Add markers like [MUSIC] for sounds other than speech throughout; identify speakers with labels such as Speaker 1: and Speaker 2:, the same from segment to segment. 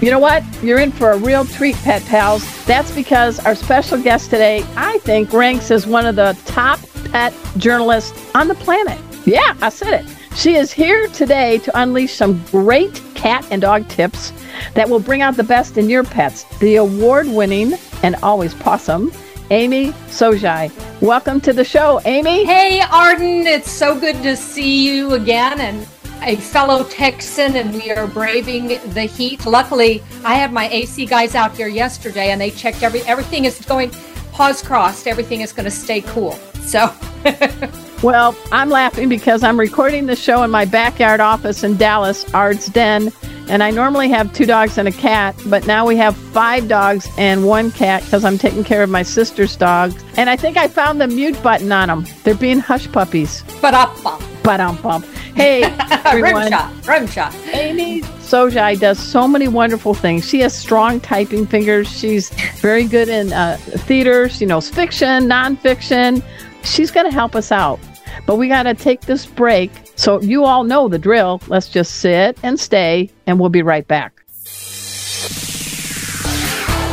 Speaker 1: You know what? You're in for a real treat, pet pals. That's because our special guest today, I think, ranks as one of the top pet journalists on the planet. Yeah, I said it. She is here today to unleash some great cat and dog tips that will bring out the best in your pets. The award winning and always possum, Amy Shojai. Welcome to the show, Amy.
Speaker 2: Hey, Arden. It's so good to see you again and a fellow Texan, and we are braving the heat. Luckily, I had my AC guys out here yesterday and they checked every everything is going paws crossed, everything is going to stay cool. So [LAUGHS]
Speaker 1: Well, I'm laughing because I'm recording the show in my backyard office in Dallas, Ard's Den, and I normally have two dogs and a cat, but now we have five dogs and one cat because I'm taking care of my sister's dogs. And I think I found the mute button on them. They're being hush puppies.
Speaker 2: but up
Speaker 1: But um bump. Hey, [LAUGHS]
Speaker 2: rim
Speaker 1: everyone.
Speaker 2: shot, rim shot.
Speaker 1: Amy Shojai does so many wonderful things. She has strong typing fingers. She's very good in uh, theater. She knows fiction, nonfiction. She's going to help us out. But we got to take this break. So you all know the drill. Let's just sit and stay, and we'll be right back.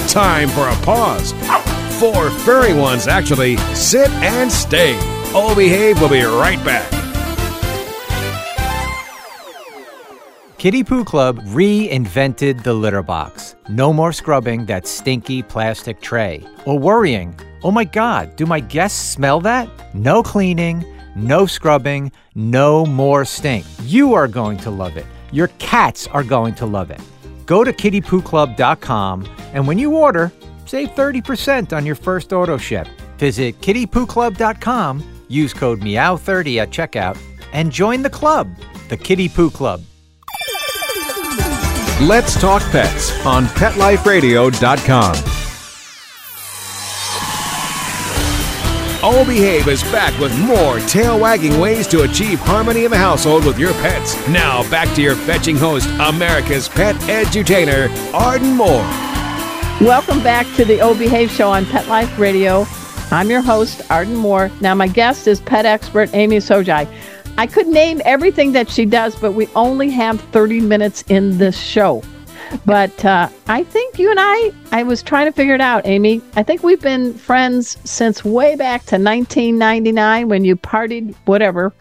Speaker 3: Time for a pause. Four furry ones, actually. Sit and stay. O Behave We'll be right back.
Speaker 4: Kitty Poo Club reinvented the litter box. No more scrubbing that stinky plastic tray. Or worrying, oh my god, do my guests smell that? No cleaning, no scrubbing, no more stink. You are going to love it. Your cats are going to love it. Go to kittypooclub.com and when you order, save 30% on your first auto ship. Visit kittypooclub.com, use code MEOW30 at checkout, and join the club, the Kitty Poo Club.
Speaker 3: Let's talk pets on PetLifeRadio.com. O Behave is back with more tail wagging ways to achieve harmony in the household with your pets. Now back to your fetching host, America's pet edutainer, Arden Moore.
Speaker 1: Welcome back to the O Behave Show on Pet Life Radio. I'm your host, Arden Moore. Now, my guest is pet expert Amy Shojai. I could name everything that she does, but we only have 30 minutes in this show. But uh, I think you and I, I was trying to figure it out, Amy. I think we've been friends since way back to 1999 when you partied, whatever,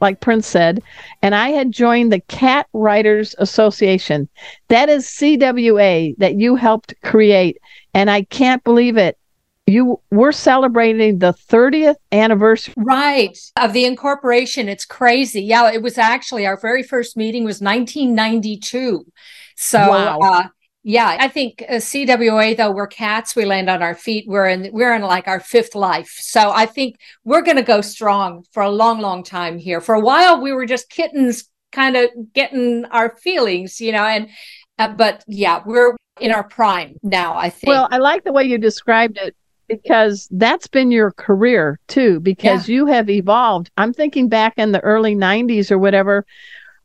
Speaker 1: like Prince said. And I had joined the Cat Writers Association. That is CWA that you helped create. And I can't believe it. You were celebrating the 30th anniversary.
Speaker 2: Right. Of the incorporation. It's crazy. Yeah, it was actually our very first meeting was 1992. So
Speaker 1: Wow.
Speaker 2: uh yeah, I think uh, CWA though we're cats, we land on our feet. We're in we're in like our fifth life. So I think we're going to go strong for a long long time here. For a while we were just kittens kind of getting our feelings, you know, and uh, but yeah, we're in our prime now, I think.
Speaker 1: Well, I like the way you described it because that's been your career too, because you have evolved. I'm thinking back in the early 90s or whatever,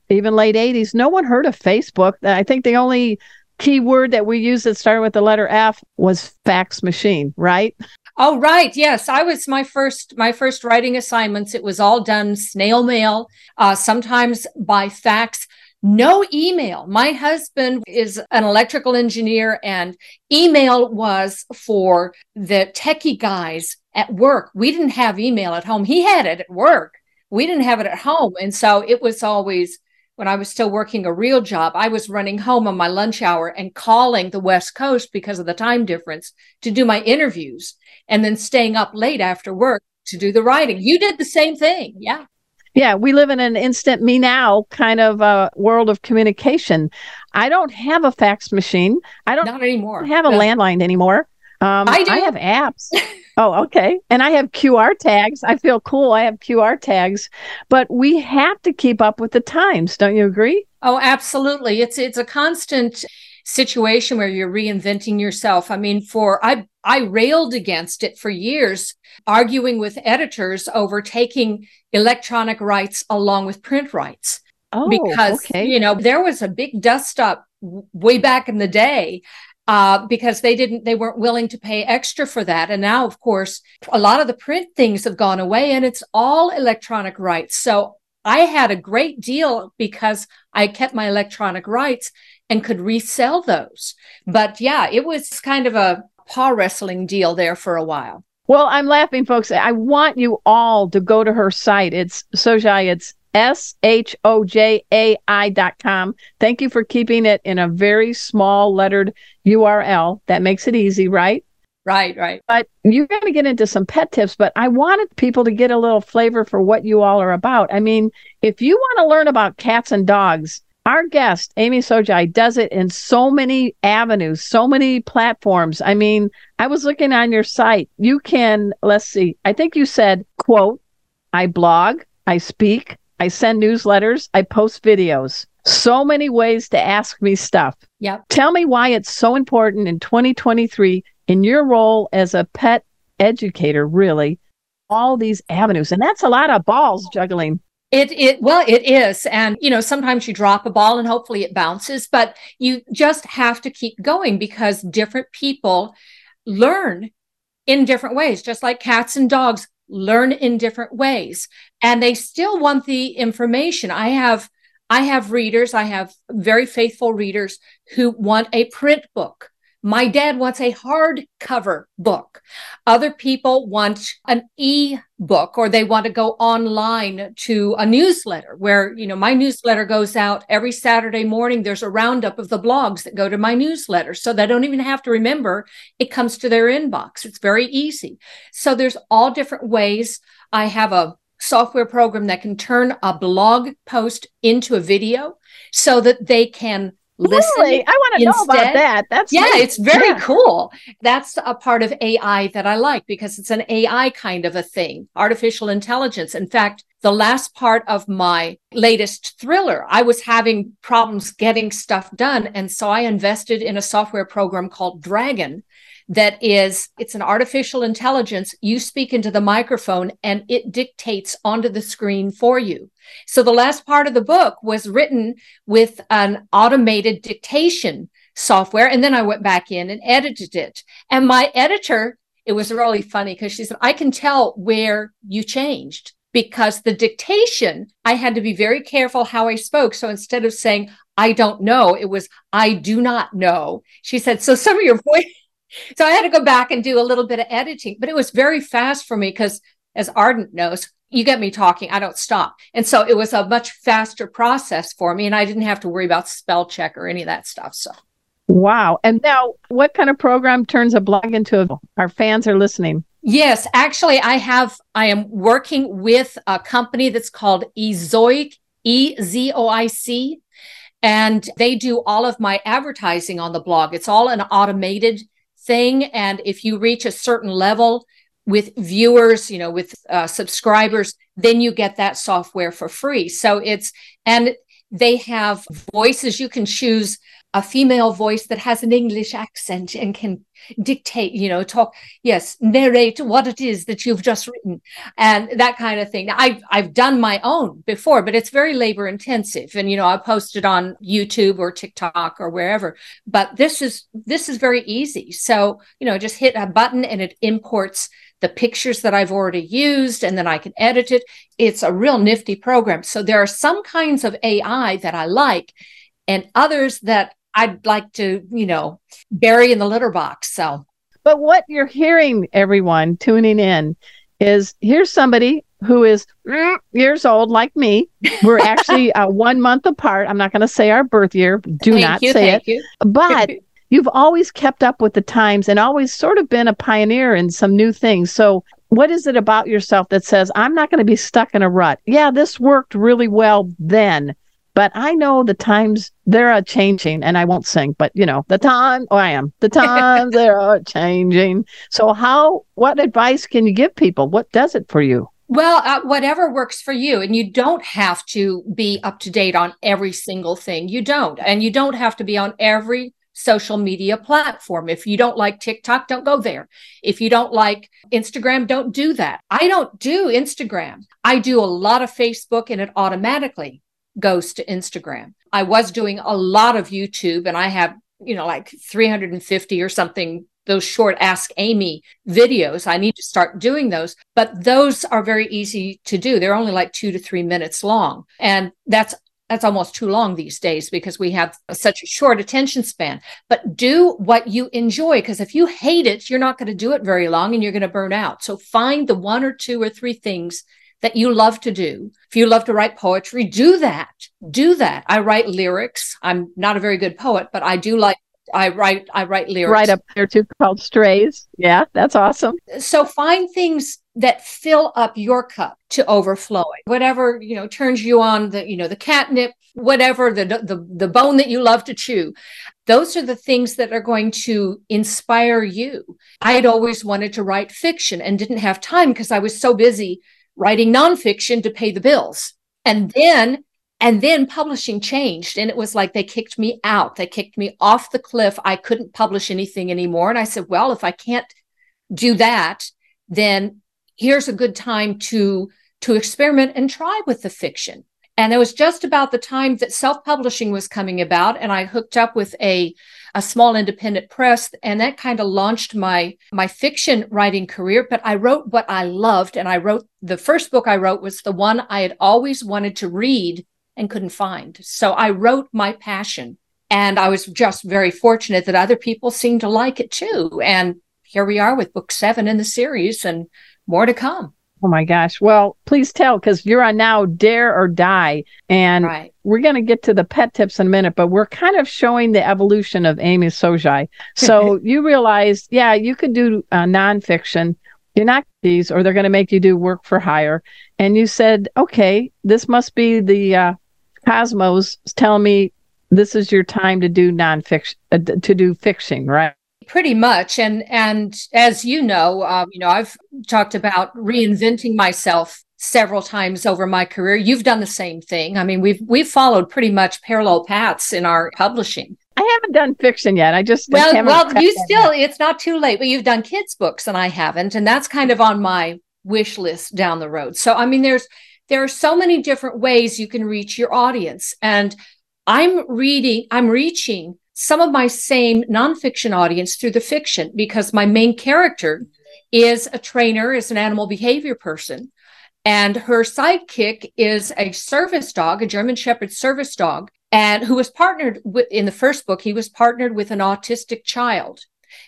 Speaker 1: even late 80s, no one heard of Facebook. I think the only key word that we used that started with the letter F was fax machine, right?
Speaker 2: Oh right, yes. I was my first my first writing assignments. It was all done snail mail, uh, sometimes by fax. No email. My husband is an electrical engineer, and email was for the techie guys at work. We didn't have email at home. He had it at work. We didn't have it at home, and so it was always when I was still working a real job, I was running home on my lunch hour and calling the West Coast because of the time difference to do my interviews and then staying up late after work to do the writing. You did the same thing. Yeah.
Speaker 1: Yeah, we live in an instant me now kind of uh, world of communication. I don't have a fax machine. I don't
Speaker 2: Not anymore.
Speaker 1: have a
Speaker 2: No.
Speaker 1: landline anymore. Um,
Speaker 2: I do.
Speaker 1: I have apps. [LAUGHS] oh, okay. And I have QR tags. I feel cool. I have QR tags, but we have to keep up with the times. Don't you agree?
Speaker 2: Oh, absolutely. It's it's a constant situation where you're reinventing yourself. I mean, for I I railed against it for years, arguing with editors over taking electronic rights along with print rights.
Speaker 1: Oh,
Speaker 2: because
Speaker 1: okay.
Speaker 2: you know there was a big dust up way back in the day uh, because they didn't they weren't willing to pay extra for that and now of course a lot of the print things have gone away and it's all electronic rights so i had a great deal because i kept my electronic rights and could resell those but yeah it was kind of a paw wrestling deal there for a while
Speaker 1: Well, I'm laughing, folks. I want you all to go to her site. It's Shojai. It's S H O J A I dot com. Thank you for keeping it in a very small lettered URL. That makes it easy, right?
Speaker 2: right right
Speaker 1: But you're going to get into some pet tips, but I wanted people to get a little flavor for what you all are about. I mean, if you want to learn about cats and dogs, our guest, Amy Shojai, does it in so many avenues, so many platforms. I mean, I was looking on your site. You can, let's see, I think you said, quote, I blog, I speak, I send newsletters, I post videos. So many ways to ask me stuff.
Speaker 2: yep
Speaker 1: Tell me why it's so important in 2023 in your role as a pet educator, really, all these avenues. And that's a lot of balls juggling.
Speaker 2: It it well it is and you know sometimes you drop a ball and hopefully it bounces but you just have to keep going because different people learn in different ways just like cats and dogs learn in different ways. And they still want the information. I have I have readers I have very faithful readers who want a print book my dad wants a hardcover book. Other people want an e-book or they want to go online to a newsletter where you know my newsletter goes out every saturday morning. There's a roundup of the blogs that go to my newsletter so they don't even have to remember. It comes to their inbox. It's very easy. So there's all different ways. I have a software program that can turn a blog post into a video so that they can listen
Speaker 1: Really? I want to know about that. That's
Speaker 2: yeah,
Speaker 1: neat.
Speaker 2: it's very
Speaker 1: Yeah.
Speaker 2: cool. That's a part of AI that I like because it's an AI kind of a thing, artificial intelligence. In fact, the last part of my latest thriller, I was having problems getting stuff done. And so I invested in a software program called Dragon that is it's an artificial intelligence. You speak into the microphone and it dictates onto the screen for you. So the last part of the book was written with an automated dictation software and then i went back in and edited it. And my editor it was really funny because she said i can tell where you changed because the dictation i had to be very careful how i spoke. So instead of saying i don't know it was i do not know she said so some of your voice so I had to go back and do a little bit of editing, but it was very fast for me because, as Arden knows, you get me talking, I don't stop. And so it was a much faster process for me, and I didn't have to worry about spell check or any of that stuff. So,
Speaker 1: Wow. And now, what kind of program turns a blog into a, our fans are listening?
Speaker 2: yes, actually, I have, I am working with a company that's called Ezoic, E Z O I C, and they do all of my advertising on the blog. It's all an automated thing. And if you reach a certain level with viewers, you know, with uh, subscribers, then you get that software for free. So it's, and they have voices. You can choose a female voice that has an English accent and can dictate, you know, talk, yes, narrate what it is that you've just written and that kind of thing. I've, I've done my own before, but it's very labor intensive. And, you know, I posted on YouTube or TikTok or wherever, but this is, this is very easy. So, you know, just hit a button and it imports the pictures that I've already used and then I can edit it. It's a real nifty program. So there are some kinds of AI that I like and others that I'd like to, you know, bury in the litter box. So,
Speaker 1: But what you're hearing, everyone tuning in, is here's somebody who is mm, years old like me. We're actually [LAUGHS] uh, one month apart. I'm not going to say our birth year. Do
Speaker 2: thank
Speaker 1: not
Speaker 2: you,
Speaker 1: say it.
Speaker 2: you.
Speaker 1: But [LAUGHS] you've always kept up with the times and always sort of been a pioneer in some new things. So, what is it about yourself that says, I'm not going to be stuck in a rut? Yeah, this worked really well then, but I know the times they're changing, and I won't sing, but you know, the time, oh, I am, the times [LAUGHS] they're changing. So, how, what advice can you give people? What does it for you?
Speaker 2: Well, uh, whatever works for you. And you don't have to be up to date on every single thing. You don't. And you don't have to be on every social media platform. If you don't like TikTok, don't go there. If you don't like Instagram, don't do that. I don't do Instagram. I do a lot of Facebook and it automatically goes to Instagram. I was doing a lot of YouTube and I have, you know, like 350 or something those short ask amy videos. I need to start doing those but those are very easy to do. They're only like 2 to 3 minutes long. And that's that's almost too long these days because we have such a short attention span. But do what you enjoy because if you hate it you're not going to do it very long and you're going to burn out. So find the one or two or three things that you love to do. If you love to write poetry, do that. Do that. I write lyrics. I'm not a very good poet, but I do like I write I write lyrics.
Speaker 1: Right up there too called strays. Yeah, that's awesome.
Speaker 2: So find things that fill up your cup to overflowing. Whatever, you know, turns you on the, you know, the catnip, whatever, the the the bone that you love to chew. Those are the things that are going to inspire you. I had always wanted to write fiction and didn't have time because I was so busy writing nonfiction to pay the bills. And then and then publishing changed and it was like they kicked me out. They kicked me off the cliff. I couldn't publish anything anymore. And i said well if i can't do that then here's a good time to to experiment and try with the fiction. And it was just about the time that self-publishing was coming about and i hooked up with a a small independent press and that kind of launched my my fiction writing career but i wrote what i loved and i wrote the first book i wrote was the one i had always wanted to read and couldn't find. So I wrote my passion. And I was just very fortunate that other people seemed to like it too. And here we are with book seven in the series and more to come.
Speaker 1: Oh my gosh. Well, please tell because you're on now Dare or Die. And right. we're going to get to the pet tips in a minute, but we're kind of showing the evolution of Amy Shojai. [LAUGHS] So you realized, yeah, you could do uh, nonfiction. You're not these, or they're going to make you do work for hire. And you said, okay, this must be the uh, Cosmos tell me this is your time to do nonfiction, uh, to do fiction, right?
Speaker 2: Pretty much, and and as you know, um, you know, I've talked about reinventing myself several times over my career. You've done the same thing. I mean, we've we've followed pretty much parallel paths in our publishing.
Speaker 1: I haven't done fiction yet. I just
Speaker 2: well, well, you still. Yet. It's not too late, but you've done kids books, and I haven't, and that's kind of on my wish list down the road. So, I mean, there's there are so many different ways you can reach your audience. And I'm reading, I'm reaching some of my same nonfiction audience through the fiction because my main character is a trainer, is an animal behavior person. And her sidekick is a service dog, a German Shepherd service dog, and who was partnered with, in the first book, he was partnered with an autistic child.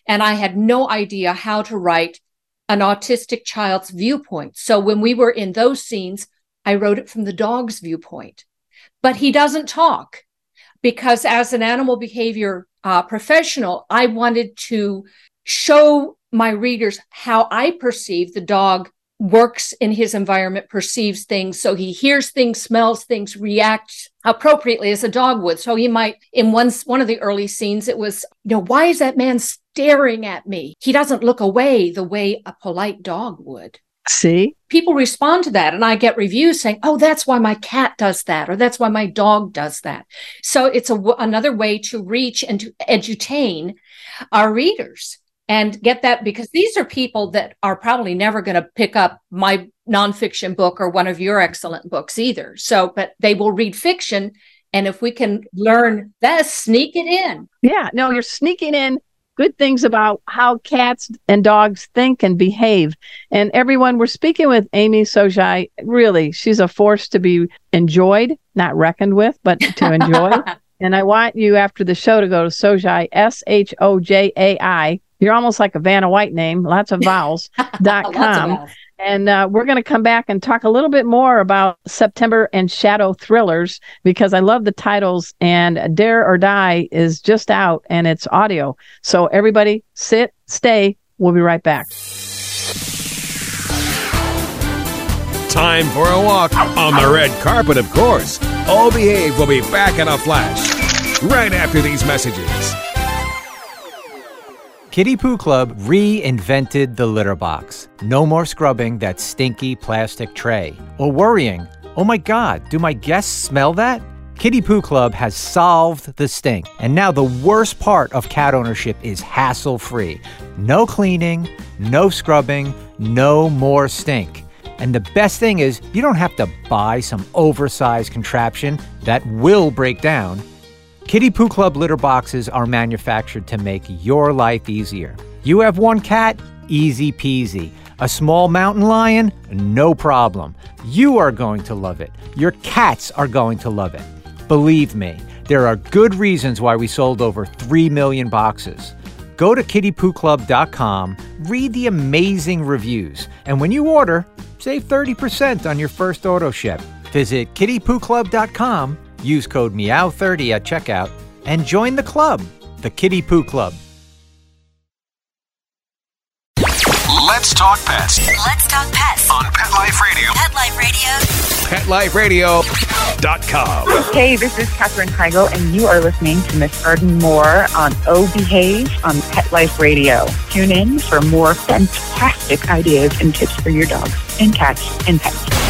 Speaker 2: And I had no idea how to write an autistic child's viewpoint. So when we were in those scenes, I wrote it from the dog's viewpoint. But he doesn't talk because, as an animal behavior uh, professional, I wanted to show my readers how I perceive the dog works in his environment, perceives things. So he hears things, smells things, reacts appropriately as a dog would. So he might, in one, one of the early scenes, it was, you know, why is that man staring at me? He doesn't look away the way a polite dog would.
Speaker 1: See?
Speaker 2: People respond to that, and I get reviews saying, oh, that's why my cat does that, or that's why my dog does that. So it's a, another way to reach and to edutain our readers and get that because these are people that are probably never going to pick up my nonfiction book or one of your excellent books either. So, but they will read fiction. And if we can learn that, sneak it in.
Speaker 1: Yeah, no, you're sneaking in good things about how cats and dogs think and behave. And everyone, we're speaking with Amy Shojai. Really, she's a force to be enjoyed, not reckoned with, but to [LAUGHS] enjoy. and I want you after the show to go to Shojai, S H O J A I. You're almost like a Vanna White name, lots of vowels, [LAUGHS] dot com. And uh, we're going to come back and talk a little bit more about September and Shadow Thrillers because I love the titles. And Dare or Die is just out and it's audio. So everybody sit, stay. We'll be right back.
Speaker 3: Time for a walk on the red carpet, of course. All Behave will be back in a flash right after these messages.
Speaker 4: Kitty Poo Club reinvented the litter box. No more scrubbing that stinky plastic tray. Or worrying, oh my god, do my guests smell that? Kitty Poo Club has solved the stink. And now the worst part of cat ownership is hassle free. No cleaning, no scrubbing, no more stink. And the best thing is, you don't have to buy some oversized contraption that will break down. Kitty Poo Club litter boxes are manufactured to make your life easier. You have one cat? Easy peasy. A small mountain lion? No problem. You are going to love it. Your cats are going to love it. Believe me, there are good reasons why we sold over 3 million boxes. Go to kittypooclub.com, read the amazing reviews, and when you order, save 30% on your first auto ship. Visit kittypooclub.com Use code MEOW30 at checkout and join the club, the Kitty Poo Club.
Speaker 5: Let's talk pets
Speaker 6: Let's talk pets.
Speaker 5: on Pet Life Radio.
Speaker 6: Pet Life Radio.
Speaker 3: PetLifeRadio.com.
Speaker 7: Hey, this is Katherine Heigl, and you are listening to Miss Arden Moore on O Behave on Pet Life Radio. Tune in for more fantastic ideas and tips for your dogs and cats and pets.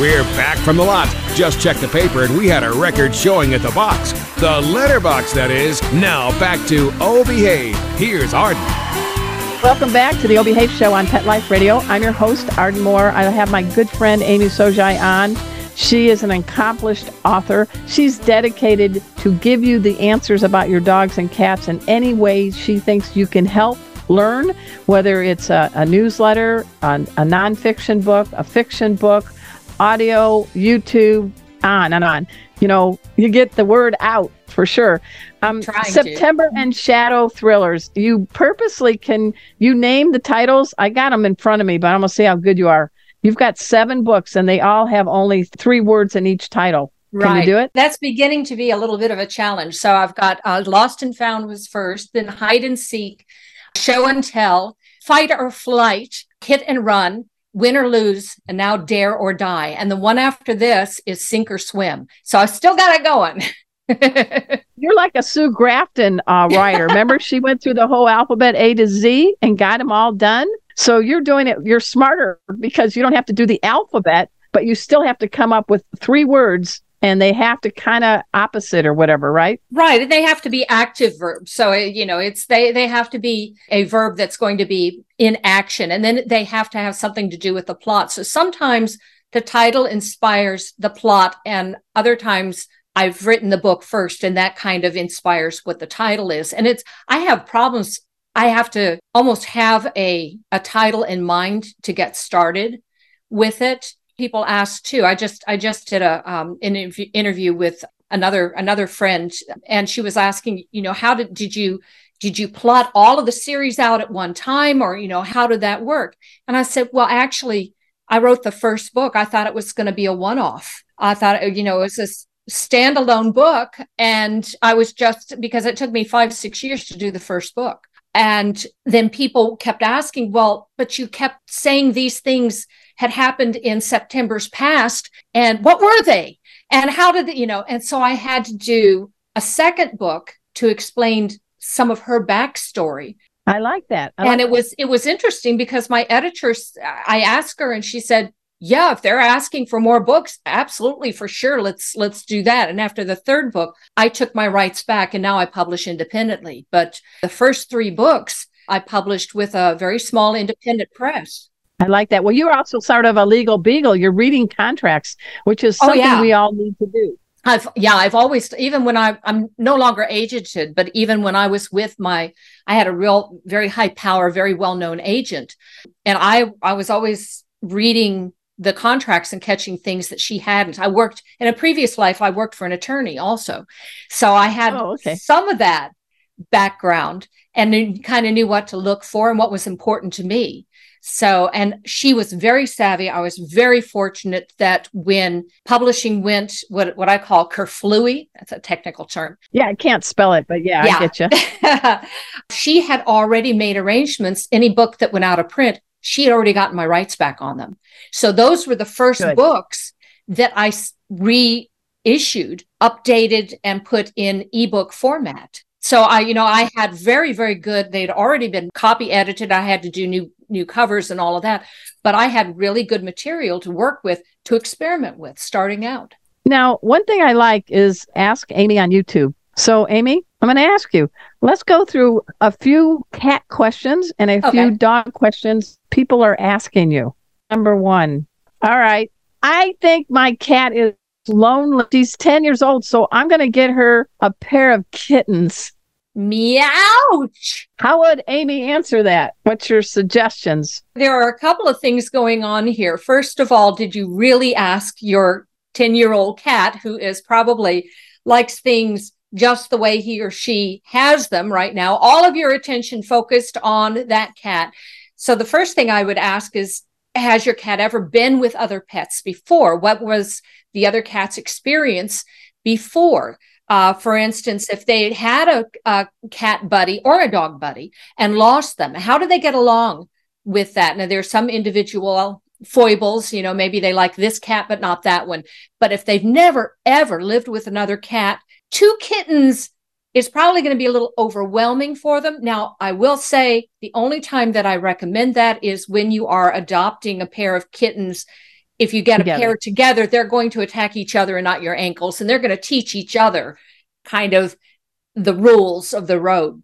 Speaker 3: We're back from the lot. Just checked the paper and we had a record showing at the box. The letterbox, that is. Now back to Oh. Here's Arden.
Speaker 1: Welcome back to the O Behave Show on Pet Life Radio. I'm your host, Arden Moore. I have my good friend Amy Shojai on. She is an accomplished author. She's dedicated to give you the answers about your dogs and cats in any way she thinks you can help learn, whether it's a, a newsletter, a, a nonfiction book, a fiction book, audio, YouTube, on and on. You know, you get the word out for sure. Um,
Speaker 2: Trying to.
Speaker 1: September and Shadow Thrillers. You purposely can you name the titles? I got them in front of me, but I'm gonna see how good you are. You've got seven books, and they all have only three words in each title. Can you do it?
Speaker 2: That's beginning to be a little bit of a challenge. So I've got uh, Lost and Found was first, then Hide and Seek, Show and Tell, Fight or Flight, Hit and Run, Win or Lose, and now Dare or Die. And the one after this is Sink or Swim. So I still got it going. [LAUGHS]
Speaker 1: You're like a Sue Grafton uh, writer. Remember, she went through the whole alphabet A to Z and got them all done. So you're doing it. You're smarter because you don't have to do the alphabet, but you still have to come up with three words, and they have to kind of opposite or whatever, right?
Speaker 2: Right, they have to be active verbs. So you know, it's they they have to be a verb that's going to be in action, and then they have to have something to do with the plot. So sometimes the title inspires the plot, and other times I've written the book first, and that kind of inspires what the title is. And it's I have problems. I have to almost have a a title in mind to get started with it people ask too. I just I just did a um an interview, with another another friend, and she was asking, you know, how did did you did you plot all of the series out at one time, or you know, how did that work? And I said, well, actually, I wrote the first book. I thought it was going to be a one off. I thought you know it was this standalone book, and I was just because it took me five six years to do the first book. And then people kept asking, well, but you kept saying these things had happened in September's past. And what were they? And how did, the, you know, and so I had to do a second book to explain some of her backstory.
Speaker 1: I like that. I
Speaker 2: and
Speaker 1: like
Speaker 2: it was it was interesting because my editors I asked her and she said, "Yeah, if they're asking for more books, absolutely for sure, let's let's do that." And after the third book, I took my rights back and now I publish independently. But the first 3 books I published with a very small independent press.
Speaker 1: I like that. Well, you're also sort of a legal beagle. You're reading contracts, which is
Speaker 2: Oh,
Speaker 1: something
Speaker 2: yeah.
Speaker 1: we all need to do.
Speaker 2: I've yeah, I've always even when I I'm no longer agented, but even when I was with my I had a real very high power, very well-known agent. And I I was always reading the contracts and catching things that she hadn't. I worked in a previous life, I worked for an attorney also. So I had
Speaker 1: Oh, okay.
Speaker 2: some of that. background and kind of knew what to look for and what was important to me. So, and she was very savvy. I was very fortunate that when publishing went what, what I call kerflooey, that's a technical term.
Speaker 1: Yeah, I can't spell it, but yeah, yeah. I get
Speaker 2: you. [LAUGHS] she had already made arrangements. Any book that went out of print, she had already gotten my rights back on them. So those were the first Good. books that I reissued, updated, and put in ebook format. So I, you know, I had very, very good. They'd already been copy edited. I had to do new new covers and all of that, but I had really good material to work with to experiment with starting out.
Speaker 1: Now, one thing I like is ask Amy on YouTube. So, Amy, I'm going to ask you. Let's go through a few cat questions and a okay. few dog questions people are asking you. Number one. All right. I think my cat is lonely. She's 10 years old, so I'm going to get her a pair of kittens.
Speaker 2: Meowch.
Speaker 1: How would Amy answer that? What's your suggestions?
Speaker 2: There are a couple of things going on here. First of all, did you really ask your 10 year old cat, who is probably likes things just the way he or she has them right now, all of your attention focused on that cat? So the first thing I would ask is, has your cat ever been with other pets before? What was the other cat's experience before? Uh, for instance, if they had a, a, cat buddy or a dog buddy and lost them, how do they get along with that? Now, there's some individual foibles, you know, maybe they like this cat, but not that one. But if they've never, ever lived with another cat, two kittens is probably going to be a little overwhelming for them. Now, I will say the only time that I recommend that is when you are adopting a pair of kittens if you get together. a pair together, they're going to attack each other and not your ankles, and they're going to teach each other kind of the rules of the road.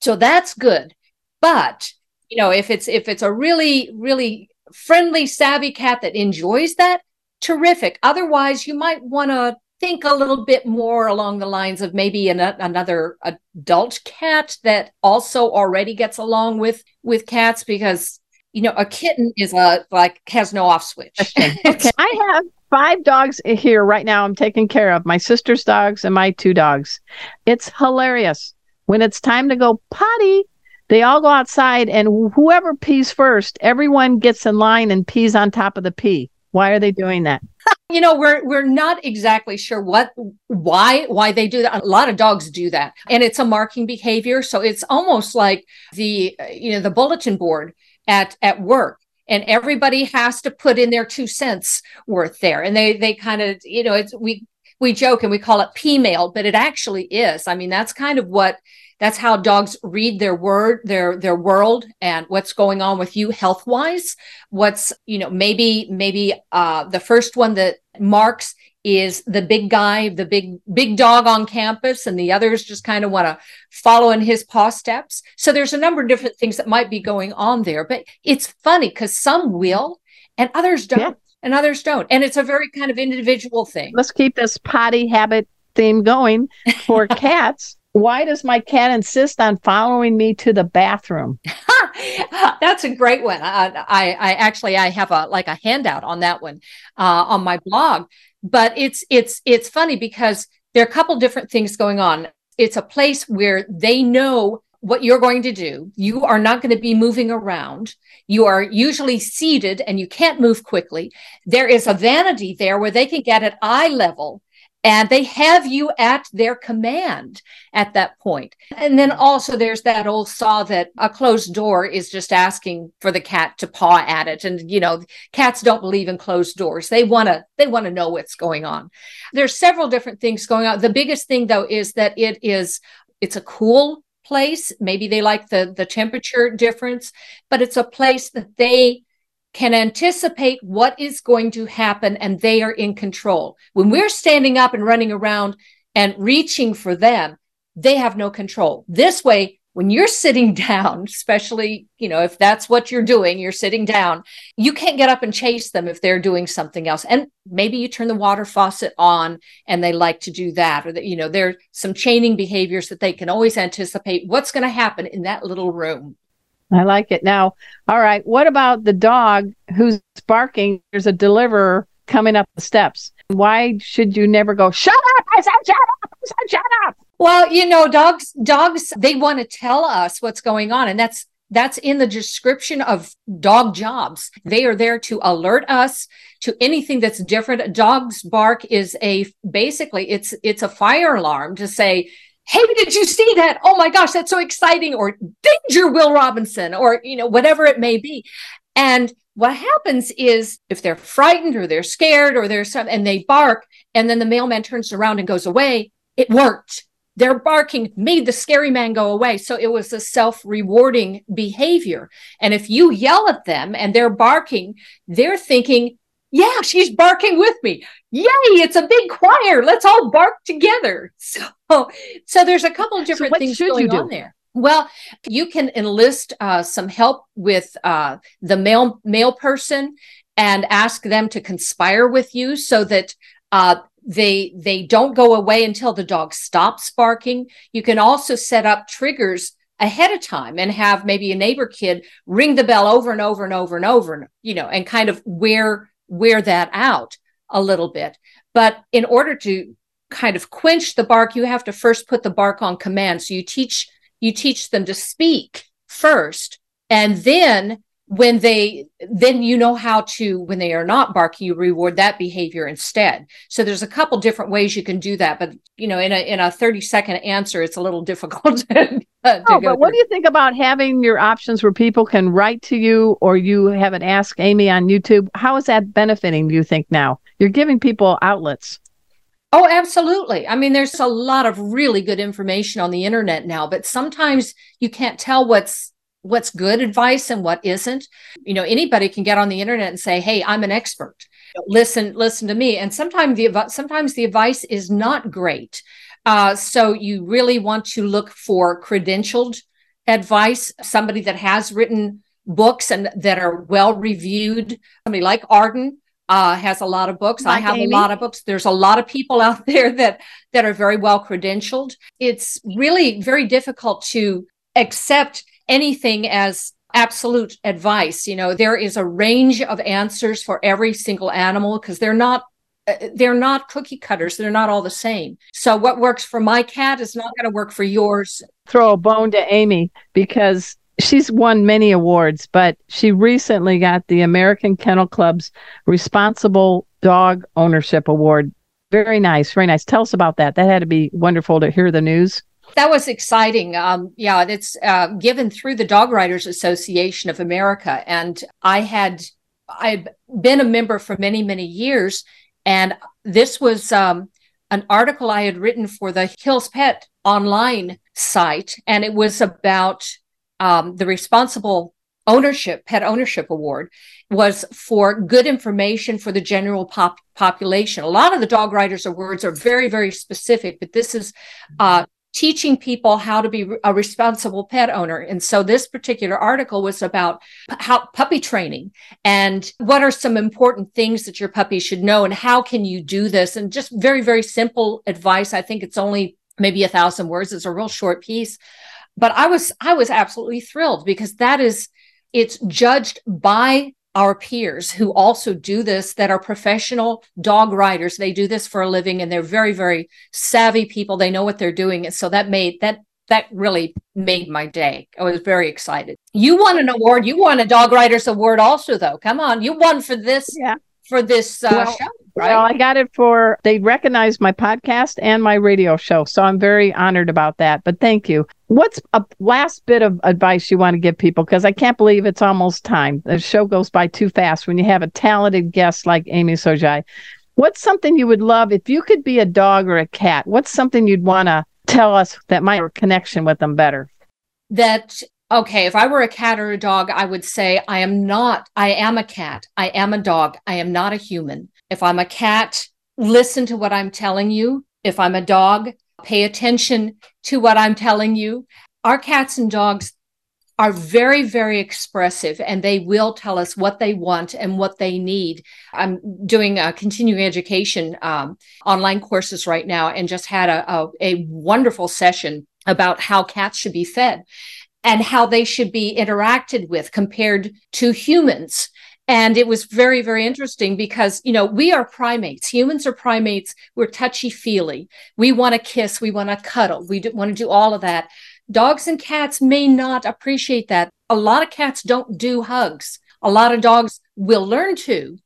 Speaker 2: So that's good. But you know, if it's if it's a really really friendly, savvy cat that enjoys that, terrific. Otherwise, you might want to think a little bit more along the lines of maybe an, another adult cat that also already gets along with with cats because you know, a kitten is a like has no off switch.
Speaker 1: okay. [LAUGHS] I have five dogs here right now. I'm taking care of my sister's dogs and my two dogs. It's hilarious. When it's time to go potty, they all go outside, and whoever pees first, everyone gets in line and pees on top of the pee. Why are they doing that? [LAUGHS]
Speaker 2: you know we're we're not exactly sure what why why they do that a lot of dogs do that and it's a marking behavior so it's almost like the you know the bulletin board at at work. And everybody has to put in their two cents worth there. And they they kind of you know it's we we joke and we call it p mail but it actually is. I mean that's kind of what that's how dogs read their word their their world and what's going on with you health wise what's you know maybe maybe uh the first one that marks is the big guy, the big big dog on campus, and the others just kind of want to follow in his paw steps. So there's a number of different things that might be going on there, but it's funny because some will and others don't, yeah. and others don't, and it's a very kind of individual thing.
Speaker 1: Let's keep this potty habit theme going for [LAUGHS] cats. Why does my cat insist on following me to the bathroom? [LAUGHS]
Speaker 2: That's a great one. I, I, I, actually I have a like a handout on that one uh, on my blog but it's it's it's funny because there are a couple different things going on. It's a place where they know what you're going to do. You are not going to be moving around. You are usually seated and you can't move quickly. There is a vanity there where they can get at eye level and they have you at their command at that point. And then also there's that old saw that a closed door is just asking for the cat to paw at it. And you know, cats don't believe in closed doors. They want to they want to know what's going on. There's several different things going on. The biggest thing though is that it is it's a cool place. Maybe they like the the temperature difference, but it's a place that they can anticipate what is going to happen and they are in control. When we're standing up and running around and reaching for them, they have no control. This way, when you're sitting [LAUGHS] down, especially, you know, if that's what you're doing, you're sitting down, you can't get up and chase them if they're doing something else. And maybe you turn the water faucet on and they like to do that, or that, you know, there's some chaining behaviors that they can always anticipate what's going to happen in that little room.
Speaker 1: I like it. Now, all right, what about the dog who's barking? There's a deliverer coming up the steps. Why should you never go, shut up? I said, shut up. I said, shut up.
Speaker 2: Well, you know, dogs dogs they want to tell us what's going on and that's that's in the description of dog jobs. They are there to alert us to anything that's different. A dog's bark is a basically it's it's a fire alarm to say, "Hey, did you see that? Oh my gosh, that's so exciting!" Or "Danger, Will Robinson," or you know whatever it may be. And what happens is if they're frightened or they're scared or there's some and they bark, and then the mailman turns around and goes away, it worked their barking made the scary man go away. So it was a self rewarding behavior. And if you yell at them and they're barking, they're thinking, yeah, she's barking with me. Yay, it's a big choir. Let's all bark together. [LAUGHS] So, so there's a couple of different
Speaker 1: so
Speaker 2: things going on there. Well, you can enlist uh, some help with uh, the mail mail person and ask them to conspire with you so that uh, they they don't go away until the dog stops barking you can also set up triggers ahead of time and have maybe a neighbor kid ring the bell over and over and over and over and, you know and kind of wear wear that out a little bit. But in order to kind of quench the bark you have to first put the bark on command. So you teach you teach them to speak first and then when they then you know how to when they are not barking you reward that behavior instead. So there's a couple different ways you can do that but you know in a in a 30 second answer it's a little [LAUGHS] difficult to,
Speaker 1: oh, but what do you think about having your options where people can write to you or you have an ask amy on youtube? How is that benefiting do you think now? You're giving people outlets.
Speaker 2: Oh, absolutely. I mean, there's a lot of really good information on the internet now, but sometimes you can't tell what's what's good advice and what isn't you know anybody can get on the internet and say hey i'm an expert listen listen to me and sometimes the sometimes the advice is not great uh, so you really want to look for credentialed advice somebody that has written books and that are well reviewed somebody like arden uh, has a lot of books. Like I have Amy. a lot of books. There's a lot of people out [LAUGHS] there that that are very well credentialed. It's really very difficult to accept anything as absolute advice. You know, there is a range of answers for every single animal because they're not uh, they're not cookie cutters. They're not all the same. So what works for my cat is not going to work for yours.
Speaker 1: Throw a bone to Amy because she's won many awards, but she recently got the American Kennel Club's Responsible Dog Ownership Award. Very nice, very nice. Tell us about that. That had to be wonderful to hear the news.
Speaker 2: That was exciting. Um, yeah, it's uh, given through the Dog Writers Association of America, and I had I've been a member for many many years, and this was um, an article I had written for the Hills Pet online site, and it was about um, the responsible ownership pet ownership award was for good information for the general pop- population. A lot of the dog writers awards are very very specific but this is uh, teaching people how to be a responsible pet owner. And so this particular article was about how puppy training and what are some important things that your puppy should know and how can you do this? And just very, very simple advice. I think it's only maybe a thousand words. It's a real short piece. But I was I was absolutely thrilled because that is it's judged by our peers who also do this that are professional dog riders. They do this for a living and they're very very savvy people. They know what they're doing. And so that made that that really made my day. I was very excited. You won an award. You won a dog writers award also though. Come on. You won for this yeah for this uh, well, show right
Speaker 1: well i got it for they recognized my podcast and my radio show so i'm very honored about that but thank you What's a last bit of advice you want to give people? Because I can't believe it's almost time. The show goes by too fast when you have a talented guest like Amy Shojai. What's something you would love if you could be a dog or a cat? What's something you'd want to tell us that might connection with them better?
Speaker 2: That okay, if I were a cat or a dog, I would say I am not, I am a cat. I am a dog. I am not a human. If I'm a cat, listen to what I'm telling you. If I'm a dog, pay attention to what I'm telling you. Our cats and dogs are very, very expressive and they will tell us what they want and what they need. I'm doing a continuing education um, online courses right now and just had a, a, a wonderful session about how cats should be fed and how they should be interacted with compared to humans And it was very, very interesting because, you know, we are primates. Humans are primates. We're touchy feely. We want to kiss. We want to cuddle. We want to do all of that. Dogs and cats may not appreciate that. A lot of cats don't do hugs. A lot of dogs will learn to,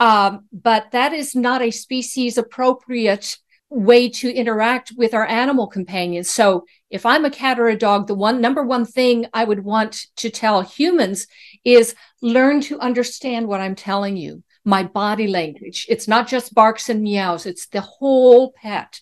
Speaker 2: um, but that is not a species appropriate way to interact with our animal companions. So if I'm a cat or a dog, the one number one thing I would want to tell humans is learn to understand what I'm telling you. My body language. It's not just barks and meows, it's the whole pet.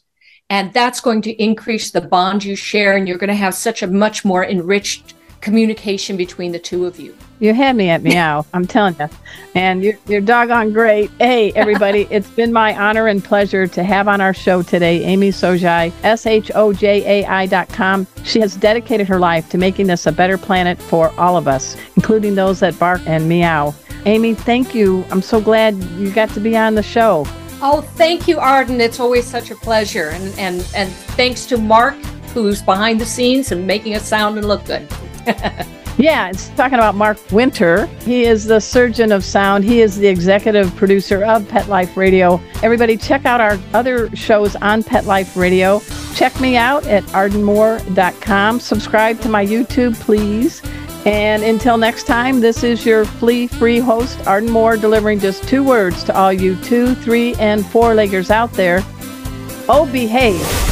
Speaker 2: And that's going to increase the bond you share, and you're going to have such a much more enriched communication between the two of you.
Speaker 1: You had me at meow, [LAUGHS] I'm telling you. And you're, you're doggone great. Hey, everybody, [LAUGHS] it's been my honor and pleasure to have on our show today Amy Shojai, S H O J A I.com. She has dedicated her life to making this a better planet for all of us, including those that bark and meow. Amy, thank you. I'm so glad you got to be on the show.
Speaker 2: Oh, thank you, Arden. It's always such a pleasure. And, and, and thanks to Mark, who's behind the scenes and making us sound and look good. [LAUGHS]
Speaker 1: yeah, it's talking about Mark Winter. He is the surgeon of sound. He is the executive producer of Pet Life Radio. Everybody, check out our other shows on Pet Life Radio. Check me out at ardenmoore.com. Subscribe to my YouTube, please. And until next time, this is your flea free host, Arden Moore, delivering just two words to all you two, three, and four leggers out there. Oh, behave